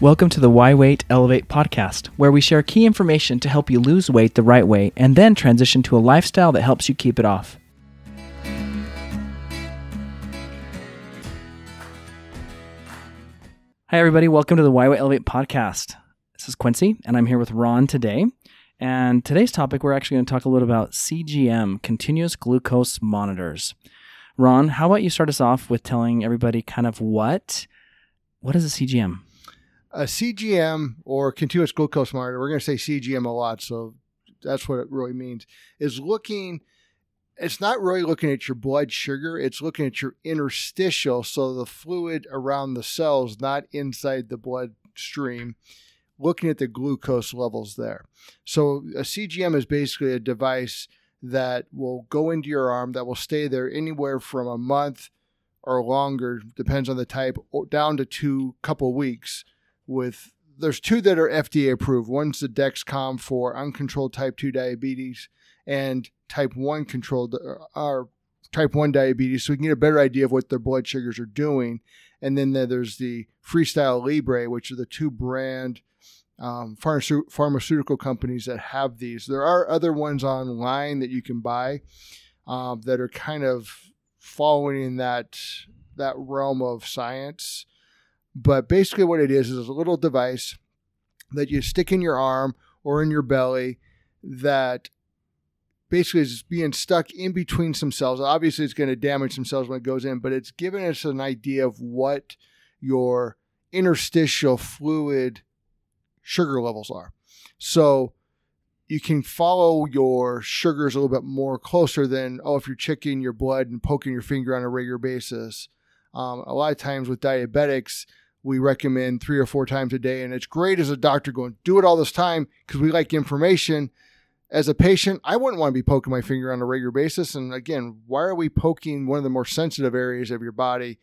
Welcome to the Why Weight Elevate podcast, where we share key information to help you lose weight the right way and then transition to a lifestyle that helps you keep it off. Hi, everybody. Welcome to the Why Weight Elevate podcast. This is Quincy, and I'm here with Ron today. And today's topic, we're actually going to talk a little about CGM, continuous glucose monitors. Ron, how about you start us off with telling everybody kind of what what is a CGM? Uh, a CGM or continuous glucose monitor, we're going to say CGM a lot, so that's what it really means, is looking it's not really looking at your blood sugar, it's looking at your interstitial, so the fluid around the cells, not inside the bloodstream, looking at the glucose levels there. So a CGM is basically a device that will go into your arm that will stay there anywhere from a month or longer, depends on the type, down to two couple weeks. With there's two that are FDA approved. One's the Dexcom for uncontrolled type two diabetes, and type 1 controlled or type 1 diabetes so we can get a better idea of what their blood sugars are doing. And then there's the Freestyle Libre which are the two brand um, pharmaceutical companies that have these. There are other ones online that you can buy um, that are kind of following in that that realm of science but basically what it is is a little device that you stick in your arm or in your belly that basically is being stuck in between some cells. Obviously, it's going to damage some cells when it goes in, but it's giving us an idea of what your interstitial fluid sugar levels are. So you can follow your sugars a little bit more closer than, oh, if you're checking your blood and poking your finger on a regular basis. Um, a lot of times with diabetics, we recommend three or four times a day. And it's great as a doctor going, do it all this time because we like information as a patient, I wouldn't want to be poking my finger on a regular basis. And again, why are we poking one of the more sensitive areas of your body?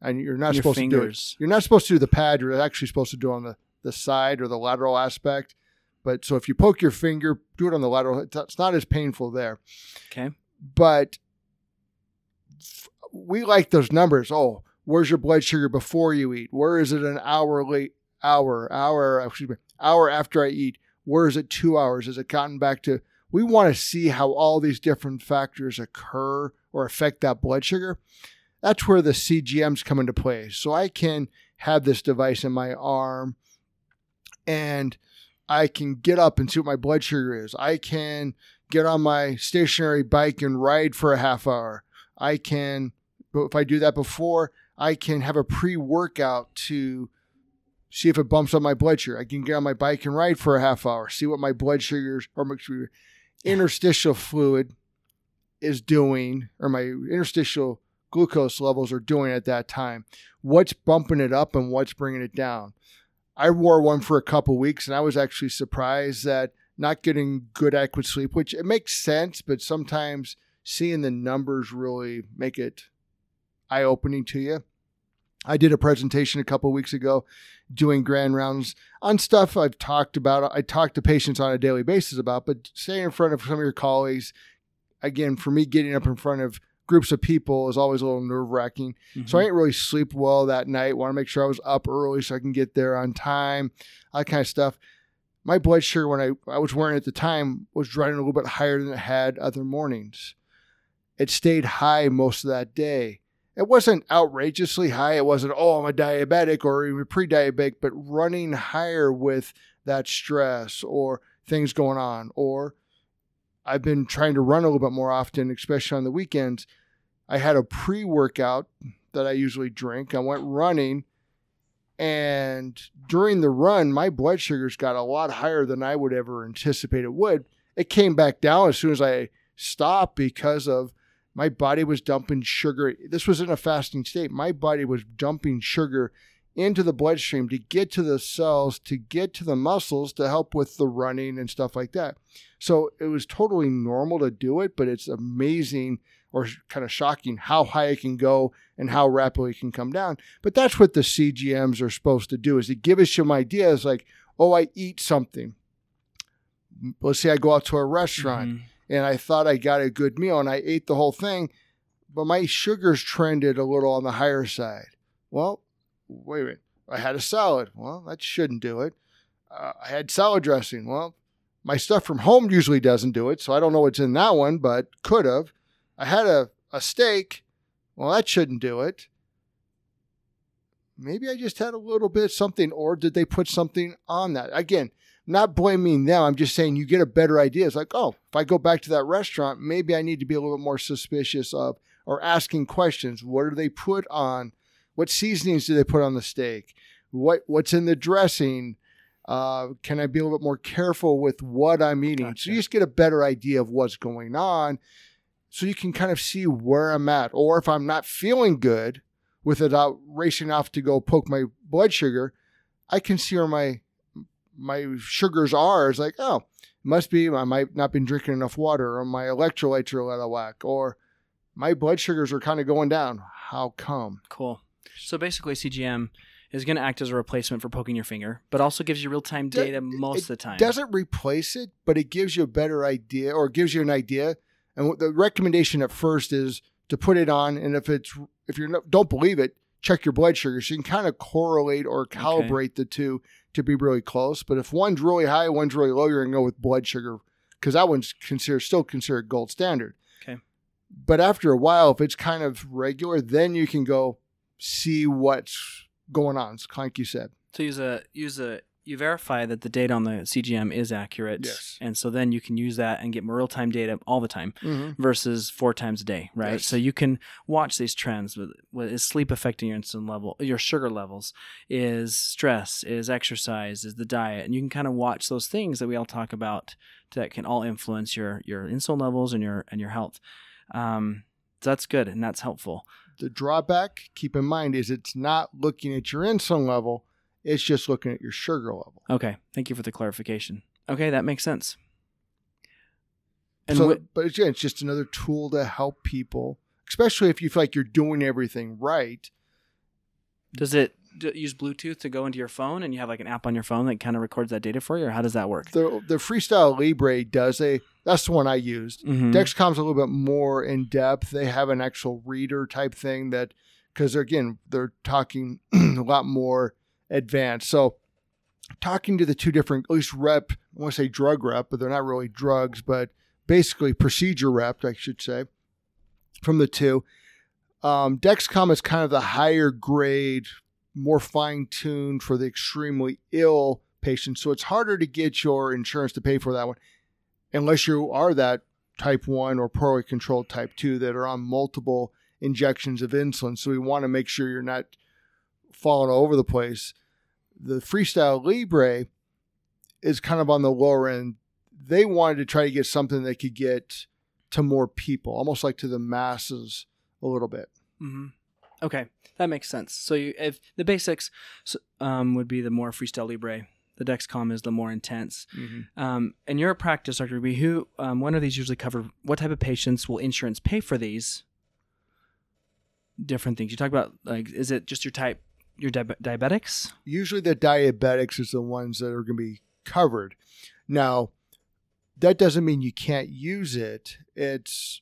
And you're not your supposed fingers. to do it. You're not supposed to do the pad. You're actually supposed to do it on the, the side or the lateral aspect. But so if you poke your finger, do it on the lateral. It's not as painful there. Okay. But we like those numbers. Oh, where's your blood sugar before you eat? Where is it an hour late? Hour, hour, excuse me, hour after I eat where is it two hours? Has it gotten back to? We want to see how all these different factors occur or affect that blood sugar. That's where the CGMs come into play. So I can have this device in my arm and I can get up and see what my blood sugar is. I can get on my stationary bike and ride for a half hour. I can, but if I do that before, I can have a pre workout to see if it bumps up my blood sugar. I can get on my bike and ride for a half hour, see what my blood sugars or my interstitial fluid is doing, or my interstitial glucose levels are doing at that time. What's bumping it up and what's bringing it down? I wore one for a couple weeks and I was actually surprised that not getting good adequate sleep, which it makes sense, but sometimes seeing the numbers really make it eye opening to you. I did a presentation a couple weeks ago doing grand rounds on stuff I've talked about. I talk to patients on a daily basis about, but staying in front of some of your colleagues, again, for me, getting up in front of groups of people is always a little nerve wracking. Mm-hmm. So I didn't really sleep well that night. Want to make sure I was up early so I can get there on time, that kind of stuff. My blood sugar when I, I was wearing at the time was running a little bit higher than it had other mornings. It stayed high most of that day it wasn't outrageously high. It wasn't, oh, I'm a diabetic or even pre diabetic, but running higher with that stress or things going on. Or I've been trying to run a little bit more often, especially on the weekends. I had a pre workout that I usually drink. I went running, and during the run, my blood sugars got a lot higher than I would ever anticipate it would. It came back down as soon as I stopped because of my body was dumping sugar. This was in a fasting state. My body was dumping sugar into the bloodstream to get to the cells, to get to the muscles to help with the running and stuff like that. So it was totally normal to do it, but it's amazing or kind of shocking how high it can go and how rapidly it can come down. But that's what the CGMs are supposed to do is to give us some ideas like, oh, I eat something. Let's say I go out to a restaurant. Mm-hmm and I thought I got a good meal and I ate the whole thing, but my sugars trended a little on the higher side. Well, wait a minute. I had a salad. Well, that shouldn't do it. Uh, I had salad dressing. Well, my stuff from home usually doesn't do it, so I don't know what's in that one, but could have. I had a, a steak. Well, that shouldn't do it. Maybe I just had a little bit something, or did they put something on that? Again, not blaming them. I'm just saying you get a better idea. It's like, oh, if I go back to that restaurant, maybe I need to be a little bit more suspicious of or asking questions. What do they put on? What seasonings do they put on the steak? What what's in the dressing? Uh, can I be a little bit more careful with what I'm eating? Gotcha. So you just get a better idea of what's going on. So you can kind of see where I'm at. Or if I'm not feeling good without racing off to go poke my blood sugar, I can see where my my sugars are. It's like, oh, must be I might not been drinking enough water, or my electrolytes are out of whack, or my blood sugars are kind of going down. How come? Cool. So basically, CGM is going to act as a replacement for poking your finger, but also gives you real time data most of the time. Doesn't replace it, but it gives you a better idea, or gives you an idea. And the recommendation at first is to put it on, and if it's if you don't believe it, check your blood sugar. So you can kind of correlate or calibrate the two to be really close. But if one's really high, one's really low, you're gonna go with blood sugar because that one's considered still considered gold standard. Okay. But after a while, if it's kind of regular, then you can go see what's going on. Like you said. So use a use a you verify that the data on the CGM is accurate, Yes. and so then you can use that and get more real time data all the time Mm-hmm. versus four times a day, right? Yes. So you can watch these trends. With, is sleep affecting your insulin level, your sugar levels? Is stress? Is exercise? Is the diet? And you can kind of watch those things that we all talk about that can all influence your your insulin levels and your and your health. Um, so that's good and that's helpful. The drawback, keep in mind, is it's not looking at your insulin level, it's just looking at your sugar level. Okay, thank you for the clarification. Okay, that makes sense. And so, wh- but again, it's just another tool to help people, especially if you feel like you're doing everything right. does it use Bluetooth to go into your phone, and you have like an app on your phone that kind of records that data for you, or how does that work? The the Freestyle Libre does a that's the one I used. Mhm. Dexcom's a little bit more in depth. They have an actual reader type thing that because again they're talking a lot more advanced. So talking to the two different at least rep, I want to say drug rep, but they're not really drugs, but basically procedure rep, I should say, from the two. Um, Dexcom is kind of the higher grade, more fine tuned for the extremely ill patients. So it's harder to get your insurance to pay for that one unless you are that type 1 or poorly controlled type 2 that are on multiple injections of insulin. So we want to make sure you're not falling all over the place. The Freestyle Libre is kind of on the lower end. They wanted to try to get something that could get to more people, almost like to the masses a little bit. Mhm. Okay, that makes sense. So you, if the basics um, would be the more Freestyle Libre, the Dexcom is the more intense. Um, in your practice, Dr. B, who um, when are these usually covered? What type of patients will insurance pay for these? Different things. You talk about like, is it just your type, your diabe- diabetics? usually the diabetics is the ones that are going to be covered. Now, that doesn't mean you can't use it. It's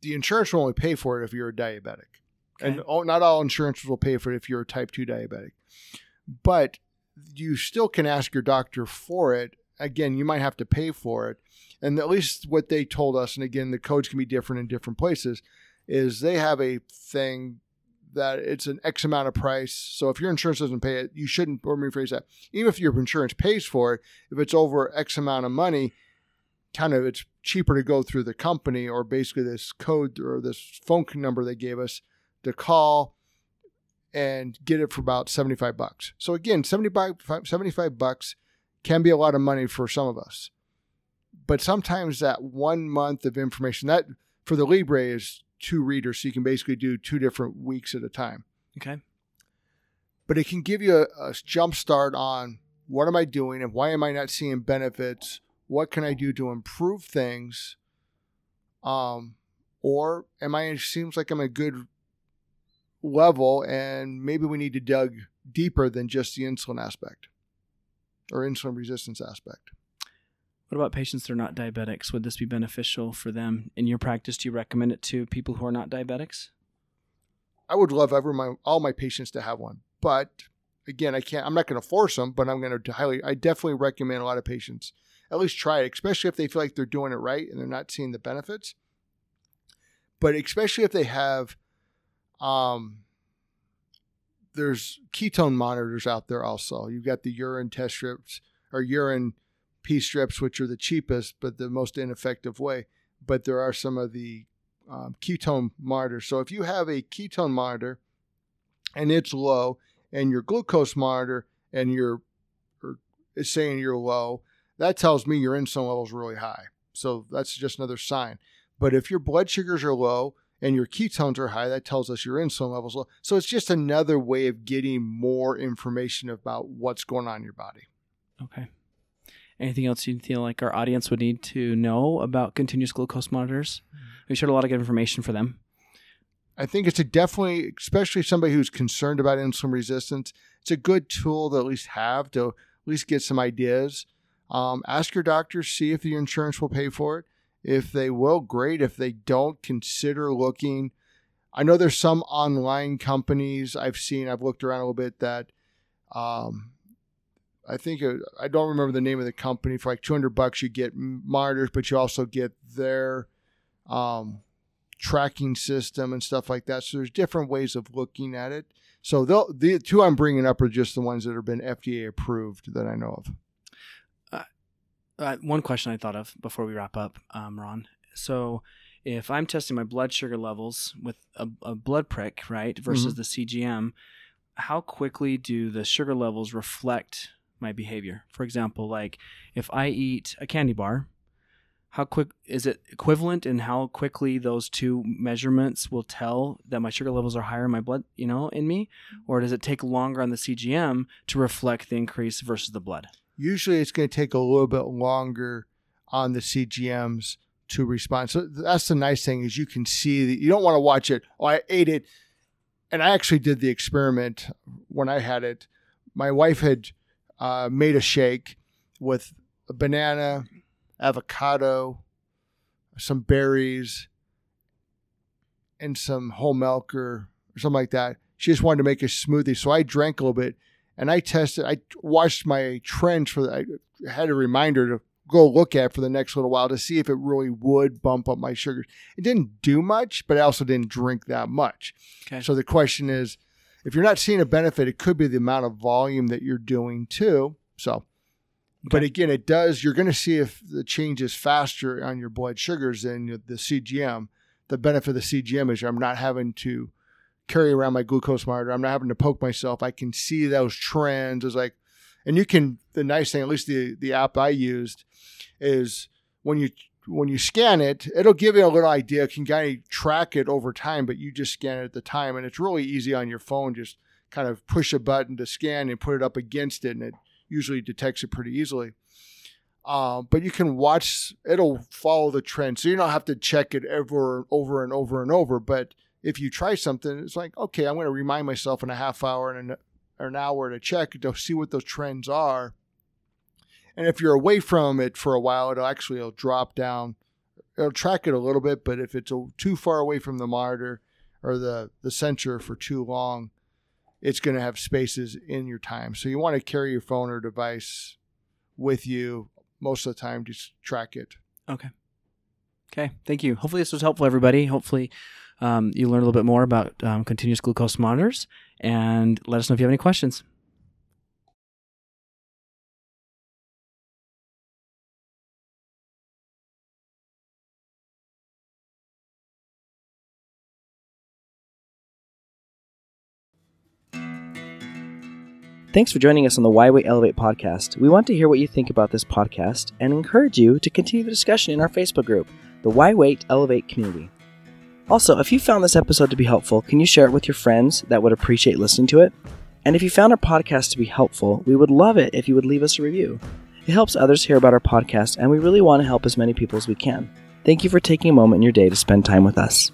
the insurance will only pay for it if you're a diabetic, and all, not all insurances will pay for it if you're a type two diabetic. But you still can ask your doctor for it. Again, you might have to pay for it, and at least what they told us, and again, the codes can be different in different places, is they have a thing that it's an X amount of price. So if your insurance doesn't pay it, you shouldn't, or rephrase that. Even if your insurance pays for it, if it's over X amount of money, kind of it's cheaper to go through the company or basically this code or this phone number they gave us to call and get it for about 75 bucks. So again, 75, 75 bucks can be a lot of money for some of us. But sometimes that one month of information that for the Libre is two readers, so you can basically do two different weeks at a time. Okay. But it can give you a, a jump start on what am I doing and why am I not seeing benefits? What can I do to improve things? Um, or am I? It seems like I'm a good level, and maybe we need to dig deeper than just the insulin aspect or insulin resistance aspect. What about patients that are not diabetics? Would this be beneficial for them in your practice? Do you recommend it to people who are not diabetics? I would love every my all my patients to have one, but again, I can't. I'm not going to force them, but I'm going to highly. I definitely recommend a lot of patients at least try it, especially if they feel like they're doing it right and they're not seeing the benefits. But especially if they have, um, there's ketone monitors out there also. You've got the urine test strips or urine P strips, which are the cheapest but the most ineffective way. But there are some of the um, ketone monitors. So if you have a ketone monitor and it's low, and your glucose monitor and your is saying you're low, that tells me your insulin level is really high. So that's just another sign. But if your blood sugars are low and your ketones are high, that tells us your insulin levels low. So it's just another way of getting more information about what's going on in your body. Okay. Anything else you feel like our audience would need to know about continuous glucose monitors? We shared a lot of good information for them. I think it's a definitely, especially somebody who's concerned about insulin resistance, it's a good tool to at least have to at least get some ideas. Um, ask your doctor, see if the insurance will pay for it. If they will, great. If they don't, consider looking. I know there's some online companies I've seen, I've looked around a little bit that um, I think it, I don't remember the name of the company. For like 200 bucks, you get monitors, but you also get their um, tracking system and stuff like that. So there's different ways of looking at it. So the two I'm bringing up are just the ones that have been FDA approved that I know of. Uh, uh, one question I thought of before we wrap up, um, Ron. So if I'm testing my blood sugar levels with a, a blood prick, right, versus mm-hmm. the CGM, how quickly do the sugar levels reflect my behavior? For example, like if I eat a candy bar, how quick is it equivalent in how quickly those two measurements will tell that my sugar levels are higher in my blood, you know, in me? Mm-hmm. Or does it take longer on the CGM to reflect the increase versus the blood? Usually it's going to take a little bit longer on the CGMs to respond. So that's the nice thing is you can see that you don't want to watch it. Oh, I ate it. And I actually did the experiment when I had it. My wife had uh, made a shake with a banana, avocado, some berries, and some whole milk or, something like that. She just wanted to make a smoothie. So I drank a little bit and I tested, I watched my trends for, I had a reminder to go look at for the next little while to see if it really would bump up my sugars. It didn't do much, but I also didn't drink that much. Okay. So the question is, if you're not seeing a benefit, it could be the amount of volume that you're doing too. So but again, it does. You're going to see if the change is faster on your blood sugars than the CGM. The benefit of the CGM is I'm not having to carry around my glucose monitor. I'm not having to poke myself. I can see those trends. It's like, and you can. The nice thing, at least the the app I used, is when you when you scan it, it'll give you a little idea. Can kind of track it over time, but you just scan it at the time, and it's really easy on your phone. Just kind of push a button to scan and put it up against it, and it usually detects it pretty easily. Uh, but you can watch; it'll follow the trend, so you don't have to check it ever over and over and over. But if you try something, it's like, okay, I'm going to remind myself in a half hour and an, or an hour to check to see what those trends are. And if you're away from it for a while, it'll actually it'll drop down. It'll track it a little bit, but if it's a, too far away from the monitor or the the sensor for too long, it's going to have spaces in your time. So you want to carry your phone or device with you most of the time to track it. Okay. Okay. Thank you. Hopefully this was helpful, everybody. Hopefully um, you learned a little bit more about um, continuous glucose monitors and let us know if you have any questions. Thanks for joining us on the Why Wait Elevate podcast. We want to hear what you think about this podcast and encourage you to continue the discussion in our Facebook group, the Why Wait Elevate community. Also, if you found this episode to be helpful, can you share it with your friends that would appreciate listening to it? And if you found our podcast to be helpful, we would love it if you would leave us a review. It helps others hear about our podcast, and we really want to help as many people as we can. Thank you for taking a moment in your day to spend time with us.